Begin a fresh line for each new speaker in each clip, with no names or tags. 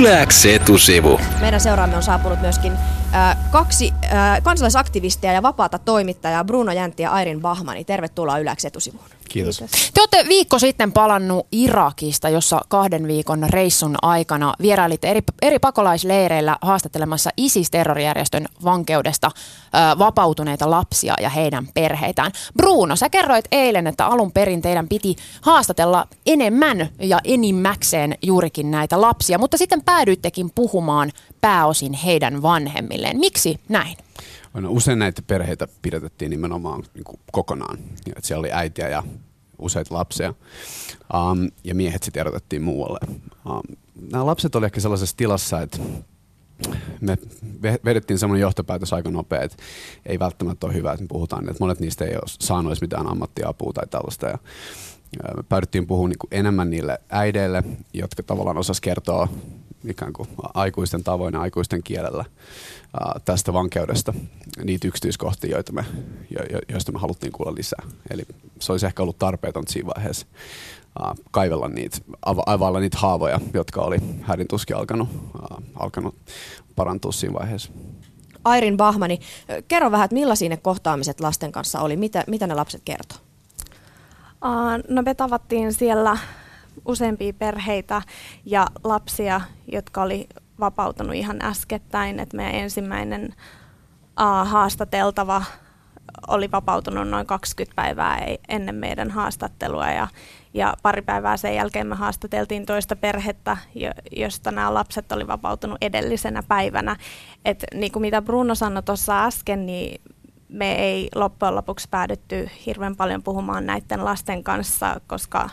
Yläks etusivu.
Meidän seuraamme on saapunut myöskin äh, kaksi äh, kansalaisaktivistia ja vapaata toimittajaa, Bruno Jäntti ja Airin Bahmani. Tervetuloa Yläks etusivuun.
Kiitos.
Kiitos. Te olette viikko sitten palannut Irakista, jossa kahden viikon reissun aikana vierailitte eri, eri pakolaisleireillä haastattelemassa ISIS-terrorijärjestön vankeudesta ö, vapautuneita lapsia ja heidän perheitään. Bruno, sä kerroit eilen, että alun perin teidän piti haastatella enemmän ja enimmäkseen juurikin näitä lapsia, mutta sitten päädyittekin puhumaan pääosin heidän vanhemmilleen. Miksi näin?
No, usein näitä perheitä pidätettiin nimenomaan niin kuin kokonaan. Ja, että siellä oli äitiä ja useita lapsia. Um, ja miehet sitten erotettiin muualle. Um, nämä lapset olivat ehkä sellaisessa tilassa, että me vedettiin semmoinen johtopäätös aika nopea, että ei välttämättä ole hyvä, että me puhutaan, että monet niistä ei ole saanut edes mitään ammattiapua tai tällaista. Ja me päädyttiin puhumaan niin enemmän niille äideille, jotka tavallaan osas kertoa ikään kuin aikuisten tavoin ja aikuisten kielellä tästä vankeudesta niitä yksityiskohtia, joita me, jo, joista me haluttiin kuulla lisää. Eli se olisi ehkä ollut tarpeeton siinä vaiheessa kaivella niitä, availla niitä haavoja, jotka oli hädin tuskin alkanut, alkanut parantua siinä vaiheessa.
Airin Bahmani, kerro vähän, että millaisia ne kohtaamiset lasten kanssa oli? Mitä, mitä ne lapset kertoi?
Uh, no me tavattiin siellä useampia perheitä ja lapsia, jotka oli vapautunut ihan äskettäin. että meidän ensimmäinen uh, haastateltava oli vapautunut noin 20 päivää ennen meidän haastattelua ja, ja pari päivää sen jälkeen me haastateltiin toista perhettä, josta nämä lapset oli vapautunut edellisenä päivänä. Et niin kuin mitä Bruno sanoi tuossa äsken, niin me ei loppujen lopuksi päädytty hirveän paljon puhumaan näiden lasten kanssa, koska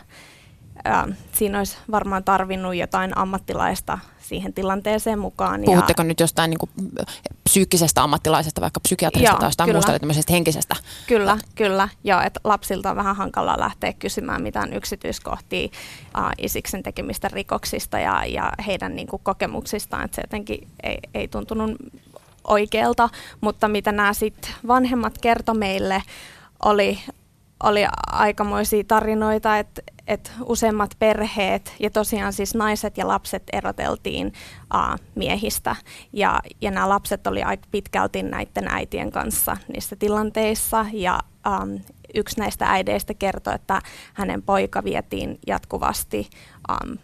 ää, siinä olisi varmaan tarvinnut jotain ammattilaista siihen tilanteeseen mukaan.
Puhutteko ja, nyt jostain niin kuin, psyykkisestä ammattilaisesta, vaikka psykiatrista joo, tai jostain kyllä. muusta tämmöisestä henkisestä?
Kyllä, kyllä. Joo, että lapsilta on vähän hankala lähteä kysymään mitään yksityiskohtia uh, isiksen tekemistä rikoksista ja, ja heidän niin kuin, kokemuksistaan, että se jotenkin ei, ei tuntunut oikealta, mutta mitä nämä sit vanhemmat kertoi meille, oli, oli aikamoisia tarinoita, että et useimmat perheet ja tosiaan siis naiset ja lapset eroteltiin uh, miehistä ja, ja nämä lapset oli aika pitkälti näiden äitien kanssa niissä tilanteissa ja um, yksi näistä äideistä kertoi, että hänen poika vietiin jatkuvasti um,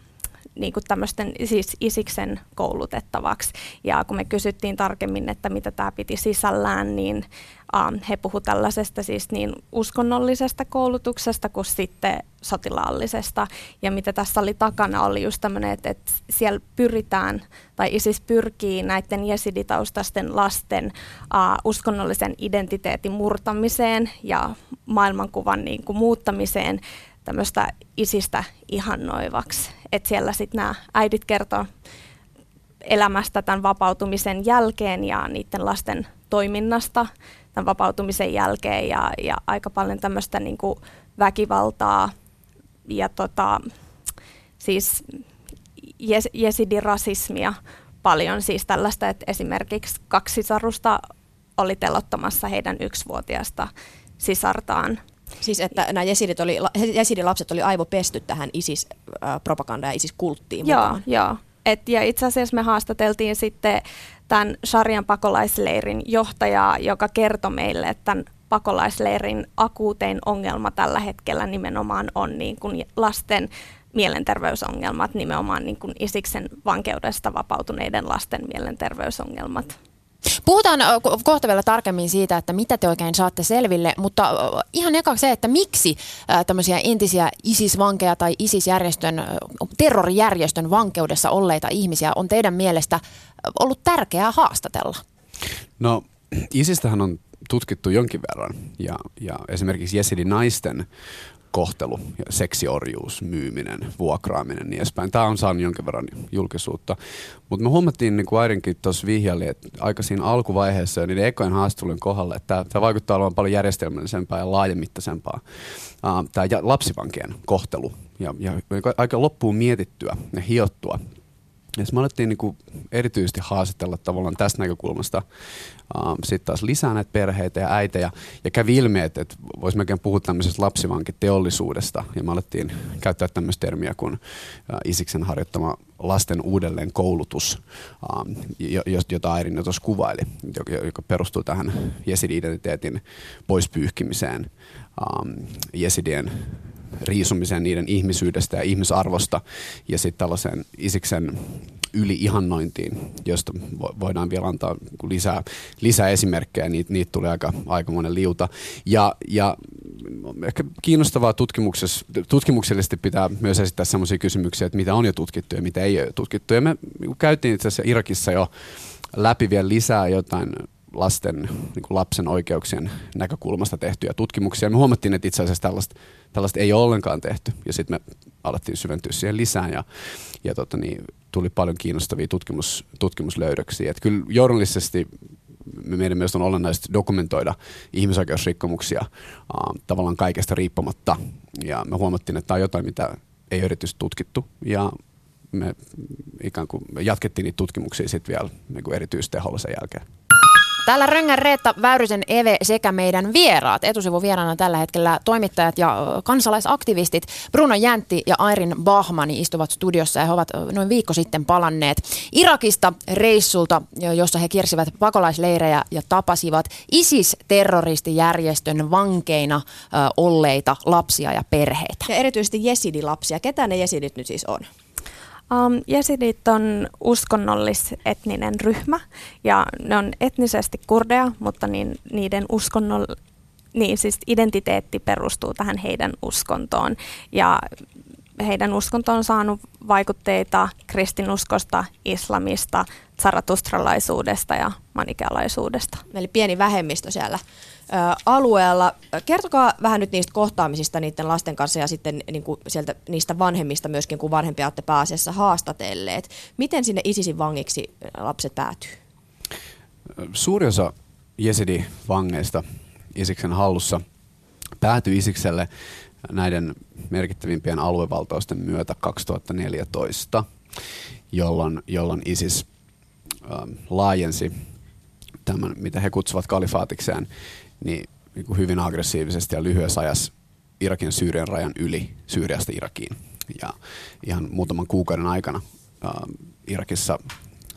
niin kuin tämmöisten siis isiksen koulutettavaksi. Ja kun me kysyttiin tarkemmin, että mitä tämä piti sisällään, niin um, he puhu tällaisesta siis niin uskonnollisesta koulutuksesta kuin sitten sotilaallisesta. Ja mitä tässä oli takana oli just tämmöinen, että, että siellä pyritään, tai ISIS pyrkii näiden jesiditaustaisten lasten uh, uskonnollisen identiteetin murtamiseen ja maailmankuvan niin kuin, muuttamiseen tämmöistä isistä ihannoivaksi. Että siellä sitten nämä äidit kertoo elämästä tämän vapautumisen jälkeen ja niiden lasten toiminnasta tämän vapautumisen jälkeen ja, ja aika paljon tämmöistä niin kuin väkivaltaa ja tota, siis jes, jesidirasismia paljon siis tällaista, että esimerkiksi kaksi sisarusta oli telottamassa heidän yksivuotiaasta sisartaan
Siis että nämä jesidit oli, jesidilapset oli aivopesty tähän ISIS-propagandaan ja ISIS-kulttiin
Joo, mukaan. joo. Et, ja itse asiassa me haastateltiin sitten tämän Sharian pakolaisleirin johtajaa, joka kertoi meille, että tämän pakolaisleirin akuutein ongelma tällä hetkellä nimenomaan on niin kuin lasten mielenterveysongelmat, nimenomaan niin kuin Isiksen vankeudesta vapautuneiden lasten mielenterveysongelmat.
Puhutaan kohta vielä tarkemmin siitä, että mitä te oikein saatte selville, mutta ihan eka se, että miksi tämmöisiä entisiä ISIS-vankeja tai ISIS-järjestön, terrorijärjestön vankeudessa olleita ihmisiä on teidän mielestä ollut tärkeää haastatella?
No ISIStähän on tutkittu jonkin verran ja, ja esimerkiksi Jesidin naisten kohtelu, seksiorjuus, myyminen, vuokraaminen niin edespäin. Tämä on saanut jonkin verran julkisuutta. Mutta me huomattiin, niin kuin Airinkin tuossa vihjaili, että aika siinä alkuvaiheessa ja niiden ekojen haastattelujen kohdalla, että tämä vaikuttaa olevan paljon järjestelmällisempää ja laajemittaisempaa. Uh, tämä lapsivankien kohtelu ja, ja aika loppuun mietittyä ja hiottua Ja me alettiin niin erityisesti haastatella tavallaan tästä näkökulmasta uh, sitten taas lisää näitä perheitä ja äitejä. Ja kävi ilmi, että, että voisi melkein puhua tämmöisestä lapsivankiteollisuudesta. Ja me alettiin käyttää tämmöistä termiä kuin uh, Isiksen harjoittama lasten uudelleen koulutus, uh, jota Airin jo tuossa kuvaili, joka, joka perustuu tähän jesidi-identiteetin poispyyhkimiseen, um, jesidien riisumiseen niiden ihmisyydestä ja ihmisarvosta ja sitten tällaiseen Isiksen yli-ihannointiin, josta voidaan vielä antaa lisää, lisää esimerkkejä, niitä, niitä tulee aika, aika monen liuta. Ja, ja ehkä kiinnostavaa tutkimuksessa, tutkimuksellisesti pitää myös esittää sellaisia kysymyksiä, että mitä on jo tutkittu ja mitä ei ole tutkittu. Ja me käytiin itse asiassa Irakissa jo läpi vielä lisää jotain lasten, niin kuin lapsen oikeuksien näkökulmasta tehtyjä tutkimuksia. Me huomattiin, että itse asiassa tällaista, tällaista ei ole ollenkaan tehty ja sitten me alettiin syventyä siihen lisään ja, ja tota niin, tuli paljon kiinnostavia tutkimus, tutkimuslöydöksiä. Et kyllä journalistisesti meidän mielestä on olennaista dokumentoida ihmisoikeusrikkomuksia äh, tavallaan kaikesta riippumatta. Ja me huomattiin, että tämä on jotain, mitä ei erityisesti tutkittu. Ja me ikään kuin jatkettiin niitä tutkimuksia sitten vielä niin erityisteholla sen jälkeen.
Täällä Röngän Reetta Väyrysen Eve sekä meidän vieraat. Etusivun vieraana tällä hetkellä toimittajat ja kansalaisaktivistit Bruno Jäntti ja Airin Bahmani istuvat studiossa ja he ovat noin viikko sitten palanneet Irakista reissulta, jossa he kiersivät pakolaisleirejä ja tapasivat ISIS-terroristijärjestön vankeina olleita lapsia ja perheitä.
Ja erityisesti jesidilapsia. Ketä ne jesidit nyt siis on?
Um, jesidit on uskonnollis-etninen ryhmä ja ne on etnisesti kurdeja, mutta niin, niiden uskonnoll, niin siis identiteetti perustuu tähän heidän uskontoon. Ja heidän uskonto on saanut vaikutteita kristinuskosta, islamista, zaratustralaisuudesta ja manikealaisuudesta.
Eli pieni vähemmistö siellä ö, alueella. Kertokaa vähän nyt niistä kohtaamisista niiden lasten kanssa ja sitten niin kuin sieltä niistä vanhemmista myöskin, kun vanhempia olette pääasiassa haastatelleet. Miten sinne ISISin vangiksi lapset päätyy?
Suuri osa jesidi-vangeista Isiksen hallussa päätyi Isikselle näiden merkittävimpien aluevaltausten myötä 2014, jolloin, jolloin ISIS laajensi tämän, mitä he kutsuvat kalifaatikseen, niin, niin kuin hyvin aggressiivisesti ja lyhyessä ajassa Irakin Syyrian rajan yli Syyriasta Irakiin. Ja ihan muutaman kuukauden aikana äh, Irakissa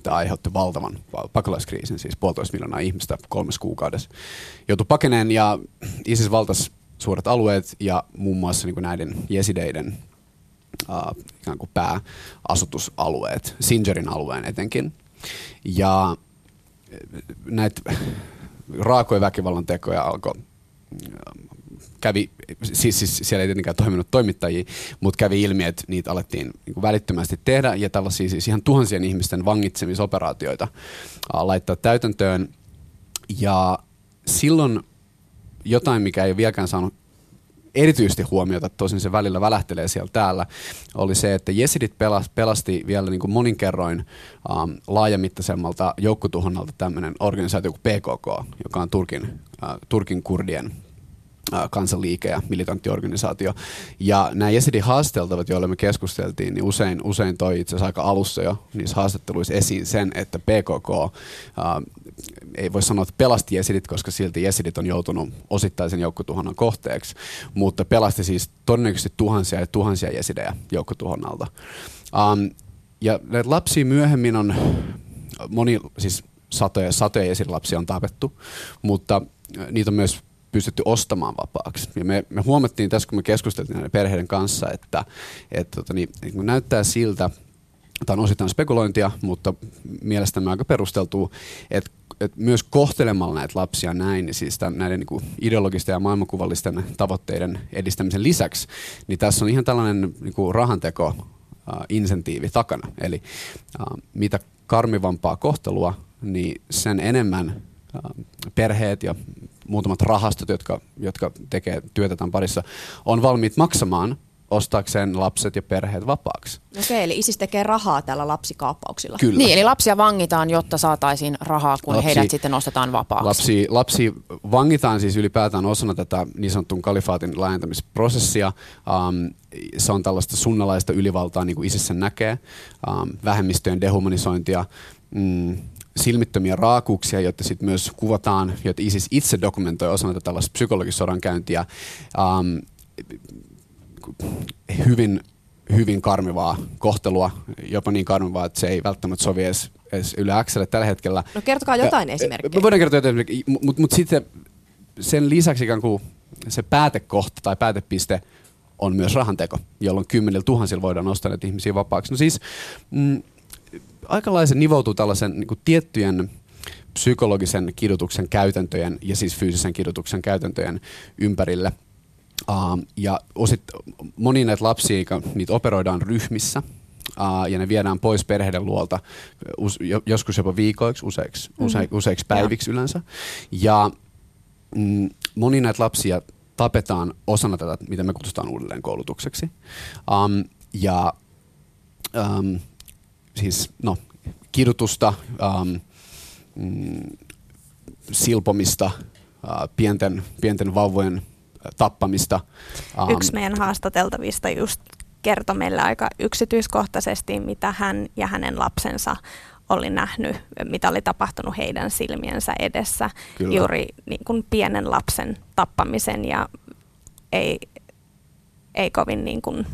tämä aiheutti valtavan pakolaiskriisin, siis puolitoista miljoonaa ihmistä kolmes kuukaudessa. Joutui pakeneen ja ISIS valtasi suuret alueet ja muun muassa niin kuin näiden jesideiden uh, ikään kuin pääasutusalueet, Sinjarin alueen etenkin. Ja näitä raakoja väkivallan tekoja alkoi kävi, siis, siis siellä ei tietenkään toiminut toimittajia, mutta kävi ilmi, että niitä alettiin niin välittömästi tehdä ja tällaisia siis ihan tuhansien ihmisten vangitsemisoperaatioita laittaa täytäntöön. Ja silloin jotain, mikä ei vieläkään saanut erityisesti huomiota, tosin se välillä välähtelee siellä täällä, oli se, että jesidit pelasti vielä niin kuin monin kerroin um, laajamittaisemmalta joukkotuhonnalta tämmöinen organisaatio kuin PKK, joka on Turkin, uh, Turkin kurdien kansanliike ja militanttiorganisaatio. Ja nämä Jesidin haasteltavat, joille me keskusteltiin, niin usein, usein toi itse asiassa aika alussa jo niissä haastatteluissa esiin sen, että PKK, ää, ei voi sanoa, että pelasti Jesidit, koska silti Jesidit on joutunut osittaisen joukkotuhonnan kohteeksi, mutta pelasti siis todennäköisesti tuhansia ja tuhansia Jesidejä joukkotuhonnalta. Um, ja näitä lapsia myöhemmin on moni, siis satoja, satoja jesidilapsia on tapettu, mutta niitä on myös pystytty ostamaan vapaaksi. Ja me, me huomattiin tässä, kun me keskusteltiin näiden perheiden kanssa, että, että tota, niin, niin näyttää siltä, tämä on osittain spekulointia, mutta mielestäni aika perusteltu, että, että myös kohtelemalla näitä lapsia näin, niin siis tämän, näiden niin ideologisten ja maailmankuvallisten tavoitteiden edistämisen lisäksi, niin tässä on ihan tällainen niin kuin rahanteko Uh, insentiivi takana. Eli uh, mitä karmivampaa kohtelua, niin sen enemmän uh, perheet ja muutamat rahastot, jotka, jotka tekee työtä tämän parissa, on valmiit maksamaan ostaakseen lapset ja perheet vapaaksi.
Okei, eli ISIS tekee rahaa tällä lapsikaappauksilla.
Kyllä.
Niin, eli lapsia vangitaan, jotta saataisiin rahaa, kun
Lapsi-
heidät sitten ostetaan vapaaksi.
Lapsi, lapsi vangitaan siis ylipäätään osana tätä niin sanotun kalifaatin laajentamisprosessia. Um, se on tällaista sunnalaista ylivaltaa, niin kuin ISIS sen näkee, um, vähemmistöjen dehumanisointia, mm, silmittömiä raakuuksia, joita sitten myös kuvataan, joita ISIS itse dokumentoi osana tätä tällaista psykologisodan käyntiä. Um, hyvin, hyvin karmivaa kohtelua, jopa niin karmivaa, että se ei välttämättä sovi edes, edes Yle Xlle tällä hetkellä.
No kertokaa jotain
Ja,
esimerkkejä.
Me voidaan kertoa jotain esimerkkejä, mutta mut, mut sitten sen lisäksi ikään kuin se päätekohta tai päätepiste on myös rahanteko, jolloin kymmenillä tuhansilla voidaan nostaa näitä ihmisiä vapaaksi. No siis mm, aikalaisen nivoutuu tällaisen niin kuin tiettyjen psykologisen kidutuksen käytäntöjen ja siis fyysisen kidutuksen käytäntöjen ympärille. Uh, ja osit, moni näitä lapsia, niitä operoidaan ryhmissä, uh, ja ne viedään pois perheiden luolta us, jo, joskus jopa viikoiksi, useiksi, use,
Mhm.
useiksi päiviksi yleensä. Ja mm, moni näitä lapsia tapetaan osana tätä, mitä me kutsutaan uudelleen koulutukseksi. Um, ja um, siis no, kidutusta, um, mm, silpomista, uh, pienten, pienten vauvojen tappamista. Um,
Yksi meidän haastateltavista just kertoi meille aika yksityiskohtaisesti, mitä hän ja hänen lapsensa oli nähnyt, mitä oli tapahtunut heidän silmiensä edessä.
Kyllä.
Juuri niin kuin pienen lapsen tappamisen ja ei, ei kovin niin kuin,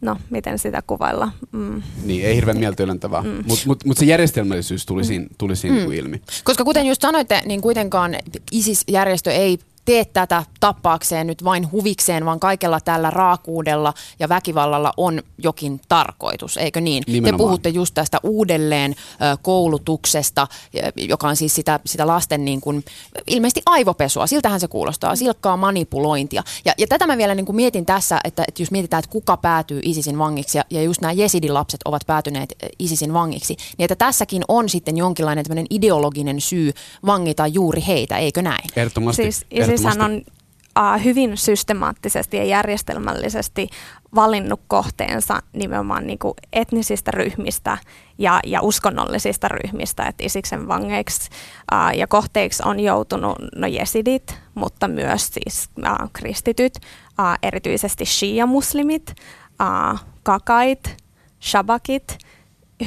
no miten sitä kuvailla. Mm.
Niin, ei hirveän mieltyylentävää,
Mm.
mutta mut, mut se järjestelmällisyys tuli siinä, tuli siinä
Mm.
niinku ilmi.
Koska kuten just sanoitte, niin kuitenkaan ISIS-järjestö ei tee tätä tappaakseen nyt vain huvikseen, vaan kaikella tällä raakuudella ja väkivallalla on jokin tarkoitus, eikö niin?
Nimenomaan.
Te puhutte just tästä uudelleen koulutuksesta, joka on siis sitä, sitä lasten niin kuin, ilmeisesti aivopesua, siltähän se kuulostaa, silkkaa manipulointia. Ja, ja tätä mä vielä niin kuin mietin tässä, että, että jos mietitään, että kuka päätyy ISISin vangiksi, ja, ja just nämä jesidin lapset ovat päätyneet ISISin vangiksi, niin että tässäkin on sitten jonkinlainen tämmöinen ideologinen syy vangita juuri heitä, eikö näin?
Ehdottomasti.
Siis. ISIShän on uh, hyvin systemaattisesti ja järjestelmällisesti valinnut kohteensa nimenomaan niin kuin etnisistä ryhmistä ja, ja uskonnollisista ryhmistä. Et Isiksen vangeiksi uh, ja kohteiksi on joutunut no jesidit, mutta myös siis uh, kristityt, uh, erityisesti shia-muslimit, uh, kakait, shabakit,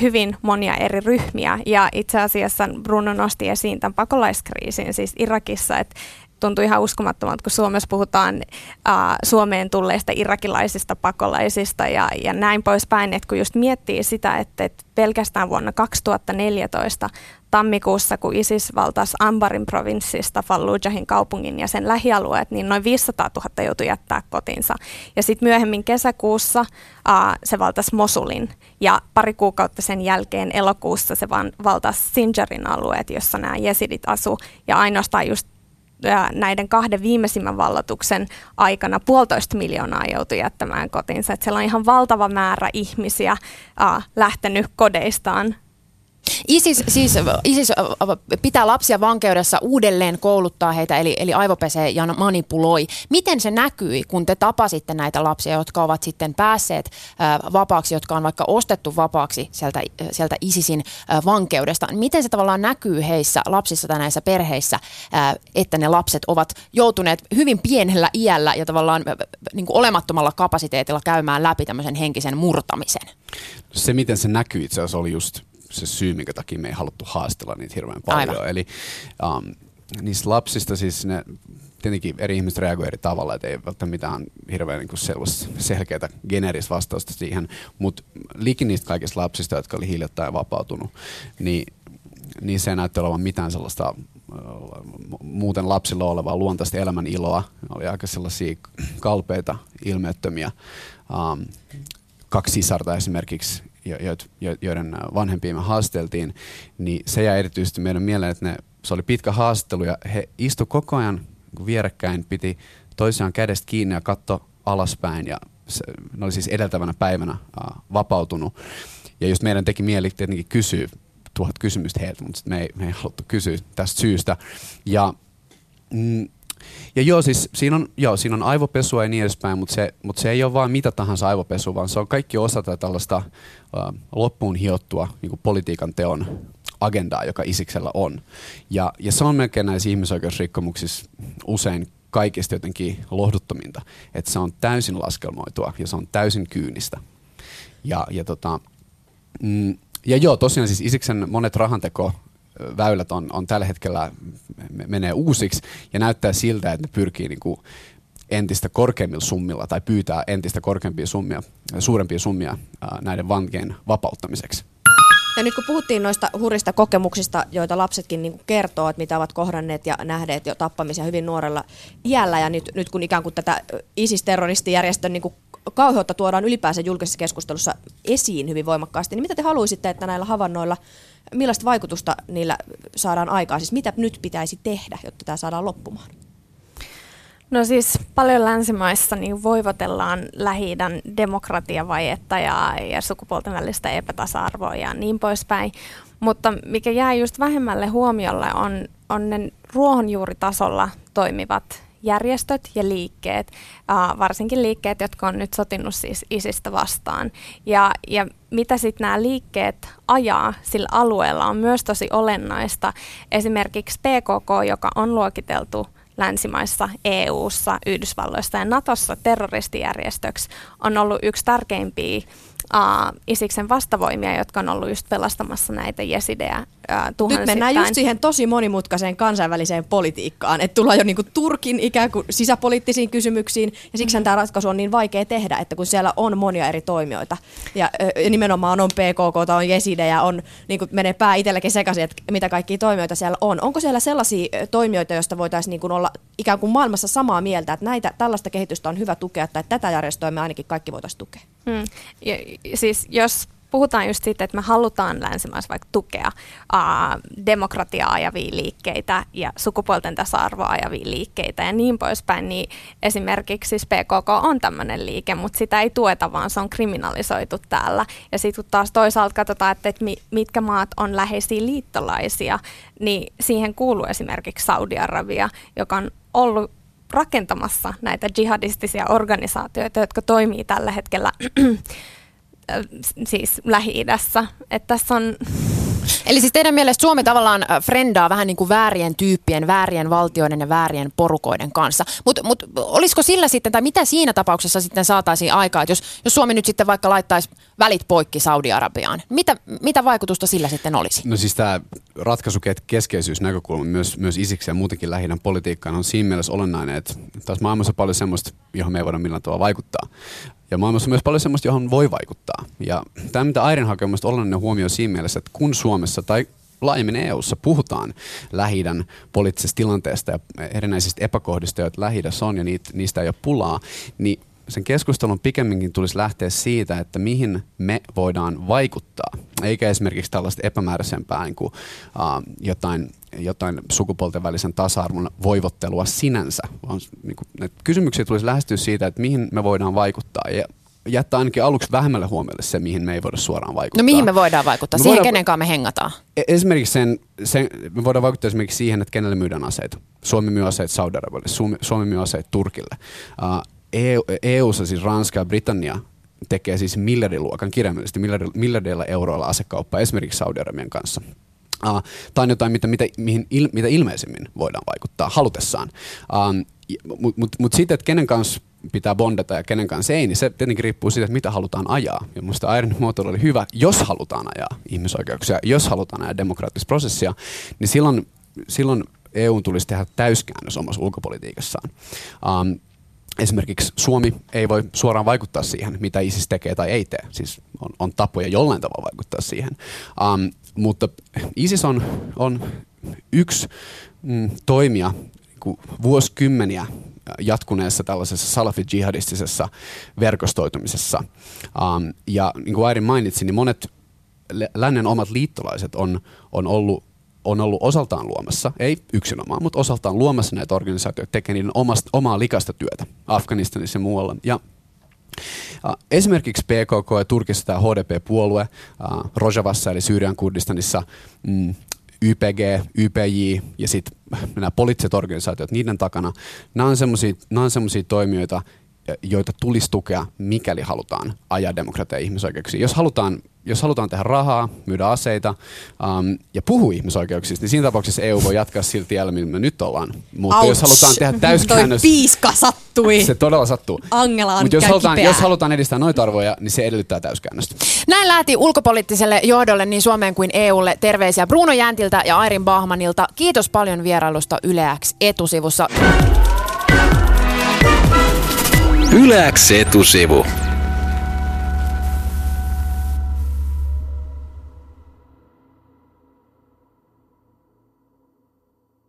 hyvin monia eri ryhmiä. Ja itse asiassa Bruno nosti esiin tämän pakolaiskriisin siis Irakissa, että tuntuu ihan uskomattomalta, kun Suomessa puhutaan äh, Suomeen tulleista irakilaisista pakolaisista ja, ja näin poispäin, että kun just miettii sitä, että, että pelkästään vuonna 2014 tammikuussa, kun ISIS valtasi Ambarin provinssista Fallujahin kaupungin ja sen lähialueet, niin noin 500 000 joutui jättää kotinsa. Ja sitten myöhemmin kesäkuussa uh, se valtasi Mosulin ja pari kuukautta sen jälkeen elokuussa se vaan valtasi Sinjarin alueet, jossa nämä jesidit asu ja ainoastaan just näiden kahden viimeisimmän vallotuksen aikana puolitoista miljoonaa joutui jättämään kotinsa. Että siellä on ihan valtava määrä ihmisiä lähtenyt kodeistaan
ISIS, siis, ISIS pitää lapsia vankeudessa uudelleen kouluttaa heitä, eli, eli aivopesee ja manipuloi. Miten se näkyi, kun te tapasitte näitä lapsia, jotka ovat sitten päässeet vapaaksi, jotka on vaikka ostettu vapaaksi sieltä, sieltä ISISin vankeudesta? Miten se tavallaan näkyy heissä, lapsissa tai näissä perheissä, että ne lapset ovat joutuneet hyvin pienellä iällä ja tavallaan niin kuin olemattomalla kapasiteetilla käymään läpi tämmöisen henkisen murtamisen?
Se, miten se näkyy itse asiassa, oli just se syy, minkä takia me ei haluttu haastella niitä hirveän paljon.
Aivan.
Eli um, niistä lapsista siis ne, tietenkin eri ihmiset reagoivat eri tavalla, että ei välttämättä mitään hirveän niin selkeää geneeristä vastausta siihen, mutta liikin niistä kaikista lapsista, jotka oli hiljattain vapautunut, niin, niin se ei näytti olevan mitään sellaista muuten lapsilla olevaa luontaista elämän iloa. Oli aika sellaisia kalpeita, ilmeettömiä. Um, kaksi sisarta esimerkiksi, joiden vanhempia me haasteltiin, niin se jäi erityisesti meidän mieleen, että ne, se oli pitkä haastattelu ja he istu koko ajan vierekkäin, piti toisiaan kädestä kiinni ja katto alaspäin ja se, ne oli siis edeltävänä päivänä uh, vapautunut. Ja just meidän teki mieli tietenkin kysyä tuhat kysymystä heiltä, mutta me ei, me ei haluttu kysyä tästä syystä. Ja mm, Ja joo, siis siinä on, joo, siinä on aivopesua ja niin edespäin, mutta se, mutta se ei ole vain mitä tahansa aivopesu, vaan se on kaikki osa tätä tällaista uh, loppuun hiottua niin politiikan teon agendaa, joka Isiksellä on. Ja, ja se on melkein näissä ihmisoikeusrikkomuksissa usein kaikista jotenkin lohduttominta, että se on täysin laskelmoitua ja se on täysin kyynistä. Ja, ja, tota, mm, ja joo, tosiaan siis Isiksen monet rahanteko väylät on, on tällä hetkellä menee uusiksi ja näyttää siltä, että ne pyrkii niin kuin entistä korkeimmilla summilla tai pyytää entistä korkeampia summia, suurempia summia näiden vankien vapauttamiseksi.
Ja nyt kun puhuttiin noista hurista kokemuksista, joita lapsetkin niin kertoo, että mitä ovat kohdanneet ja nähneet jo tappamisia hyvin nuorella iällä, ja nyt, nyt kun ikään kuin tätä ISIS-terroristijärjestön niin kauheutta tuodaan ylipäänsä julkisessa keskustelussa esiin hyvin voimakkaasti, niin mitä te haluaisitte, että näillä havainnoilla, millaista vaikutusta niillä saadaan aikaan? Siis mitä nyt pitäisi tehdä, jotta tämä saadaan loppumaan?
No siis paljon länsimaissa niin voivotellaan lähi demokratiavajetta ja, ja sukupuolten välistä epätasa-arvoa ja niin poispäin. Mutta mikä jää just vähemmälle huomiolle on, on ne ruohonjuuritasolla toimivat järjestöt ja liikkeet, varsinkin liikkeet, jotka on nyt sotinut siis isistä vastaan. Ja, ja mitä sitten nämä liikkeet ajaa sillä alueella on myös tosi olennaista. Esimerkiksi PKK, joka on luokiteltu länsimaissa, EU:ssa, Yhdysvalloissa ja Natossa terroristijärjestöksi, on ollut yksi tärkeimpiä uh, Isiksen vastavoimia, jotka on ollut just pelastamassa näitä jesidejä uh,
Nyt mennään just siihen tosi monimutkaiseen kansainväliseen politiikkaan, että tullaan jo niinku Turkin ikään kuin sisäpoliittisiin kysymyksiin, ja siksi mm. tämä ratkaisu on niin vaikea tehdä, että kun siellä on monia eri toimijoita, ja, ja nimenomaan on PKK, on jesidejä, on, niin kuin menee pää itselläkin sekaisin, että mitä kaikkia toimijoita siellä on. Onko siellä sellaisia toimijoita, joista voitaisiin niin olla ikään kuin maailmassa samaa mieltä, että näitä, tällaista kehitystä on hyvä tukea, tai tätä järjestöä me ainakin kaikki voitaisiin tukea? Hmm.
Ja, siis jos puhutaan just siitä, että me halutaan länsimaissa vaikka tukea ää, demokratiaa ajavia liikkeitä ja sukupuolten tasa-arvoa ajavia liikkeitä ja niin poispäin, niin esimerkiksi siis PKK on tämmöinen liike, mutta sitä ei tueta, vaan se on kriminalisoitu täällä. Ja sitten kun taas toisaalta katsotaan, että, että mitkä maat on läheisiä liittolaisia, niin siihen kuuluu esimerkiksi Saudi-Arabia, joka on ollut rakentamassa näitä jihadistisia organisaatioita, jotka toimii tällä hetkellä siis Lähi-idässä. Että tässä on
Eli siis teidän mielestä Suomi tavallaan frendaa vähän niin kuin väärien tyyppien, väärien valtioiden ja väärien porukoiden kanssa. Mutta mut, olisiko sillä sitten, tai mitä siinä tapauksessa sitten saataisiin aikaa, että jos, jos Suomi nyt sitten vaikka laittaisi välit poikki Saudi-Arabiaan, mitä, mitä vaikutusta sillä sitten olisi?
No siis tämä ratkaisukeskeisyysnäkökulma myös, myös isiksi ja muutenkin lähinnä politiikkaan on siinä mielessä olennainen, että taas maailmassa on paljon semmoista, johon me ei voida millään tavalla vaikuttaa. Ja maailmassa on myös paljon semmoista, johon voi vaikuttaa. Ja tämä, mitä Airin hakee, on olennainen huomio siinä mielessä, että kun Suomessa tai laajemmin EU-ssa puhutaan lähi poliittisesta tilanteesta ja erinäisistä epäkohdista, joita lähi on ja niitä, niistä ei ole pulaa, niin sen keskustelun pikemminkin tulisi lähteä siitä, että mihin me voidaan vaikuttaa, eikä esimerkiksi tällaista epämääräisempää niin kuin, uh, jotain, jotain sukupuolten välisen tasa-arvon voivottelua sinänsä, vaan niin kuin, kysymyksiä tulisi lähestyä siitä, että mihin me voidaan vaikuttaa. Ja jättää ainakin aluksi vähemmälle huomiolle se, mihin me ei voida suoraan vaikuttaa.
No mihin me voidaan vaikuttaa? Me siihen, voidaan, kenen kanssa me hengataan?
E- esimerkiksi sen, sen, me voidaan vaikuttaa esimerkiksi siihen, että kenelle myydään aseita. Suomi myy aseita Saudi-Arabialle, Suomi, Suomi myy aseita Turkille. Uh, EU, EU-ssa siis Ranska ja Britannia tekee siis miljardiluokan kirjaimellisesti miljardeilla euroilla asekauppaa esimerkiksi Saudi-Arabian kanssa. Uh, tämä on jotain, mitä, mitä, mihin il, mitä ilmeisemmin voidaan vaikuttaa halutessaan. Um, Mutta mut, mut sitten, että kenen kanssa pitää bondata ja kenen kanssa ei, niin se tietenkin riippuu siitä, että mitä halutaan ajaa. Ja minusta Airin muotoilu oli hyvä, jos halutaan ajaa ihmisoikeuksia, jos halutaan ajaa demokraattista prosessia, niin silloin, silloin EU tulisi tehdä täyskäännös omassa ulkopolitiikassaan. Um, esimerkiksi Suomi ei voi suoraan vaikuttaa siihen, mitä ISIS tekee tai ei tee. Siis on, on tapoja jollain tavalla vaikuttaa siihen. Um, mutta ISIS on, on yksi mm, toimija niin vuosikymmeniä jatkuneessa tällaisessa salafi-jihadistisessa verkostoitumisessa. Um, ja niin kuin Airin mainitsi, niin monet lännen omat liittolaiset on, on ollut on ollut osaltaan luomassa, ei yksinomaan, mutta osaltaan luomassa näitä organisaatioita, tekee niiden omasta, omaa likasta työtä Afganistanissa ja muualla. Ja esimerkiksi PKK ja Turkissa tämä HDP-puolue, Rojavassa eli Syyrian Kurdistanissa, mm, YPG, YPJ ja sitten nämä poliittiset organisaatiot, niiden takana, nämä on semmoisia toimijoita, joita tulisi tukea, mikäli halutaan ajaa demokratia ja ihmisoikeuksia. Jos halutaan, jos halutaan tehdä rahaa, myydä aseita um, ja puhua ihmisoikeuksista, niin siinä tapauksessa EU voi jatkaa silti tiellä, millä me nyt ollaan. Mutta Ouch. jos halutaan tehdä täyskäännös...
Toi piiska sattui.
Se todella sattuu.
Angela on
Mutta jos halutaan, jos halutaan edistää noita arvoja, niin se edellyttää täyskäännöstä.
Näin lähti ulkopoliittiselle johdolle niin Suomeen kuin EUlle terveisiä Bruno Jäntiltä ja Airin Bahmanilta. Kiitos paljon vierailusta Yleäks etusivussa.
Yleäks etusivu.